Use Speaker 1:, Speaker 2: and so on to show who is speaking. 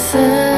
Speaker 1: 思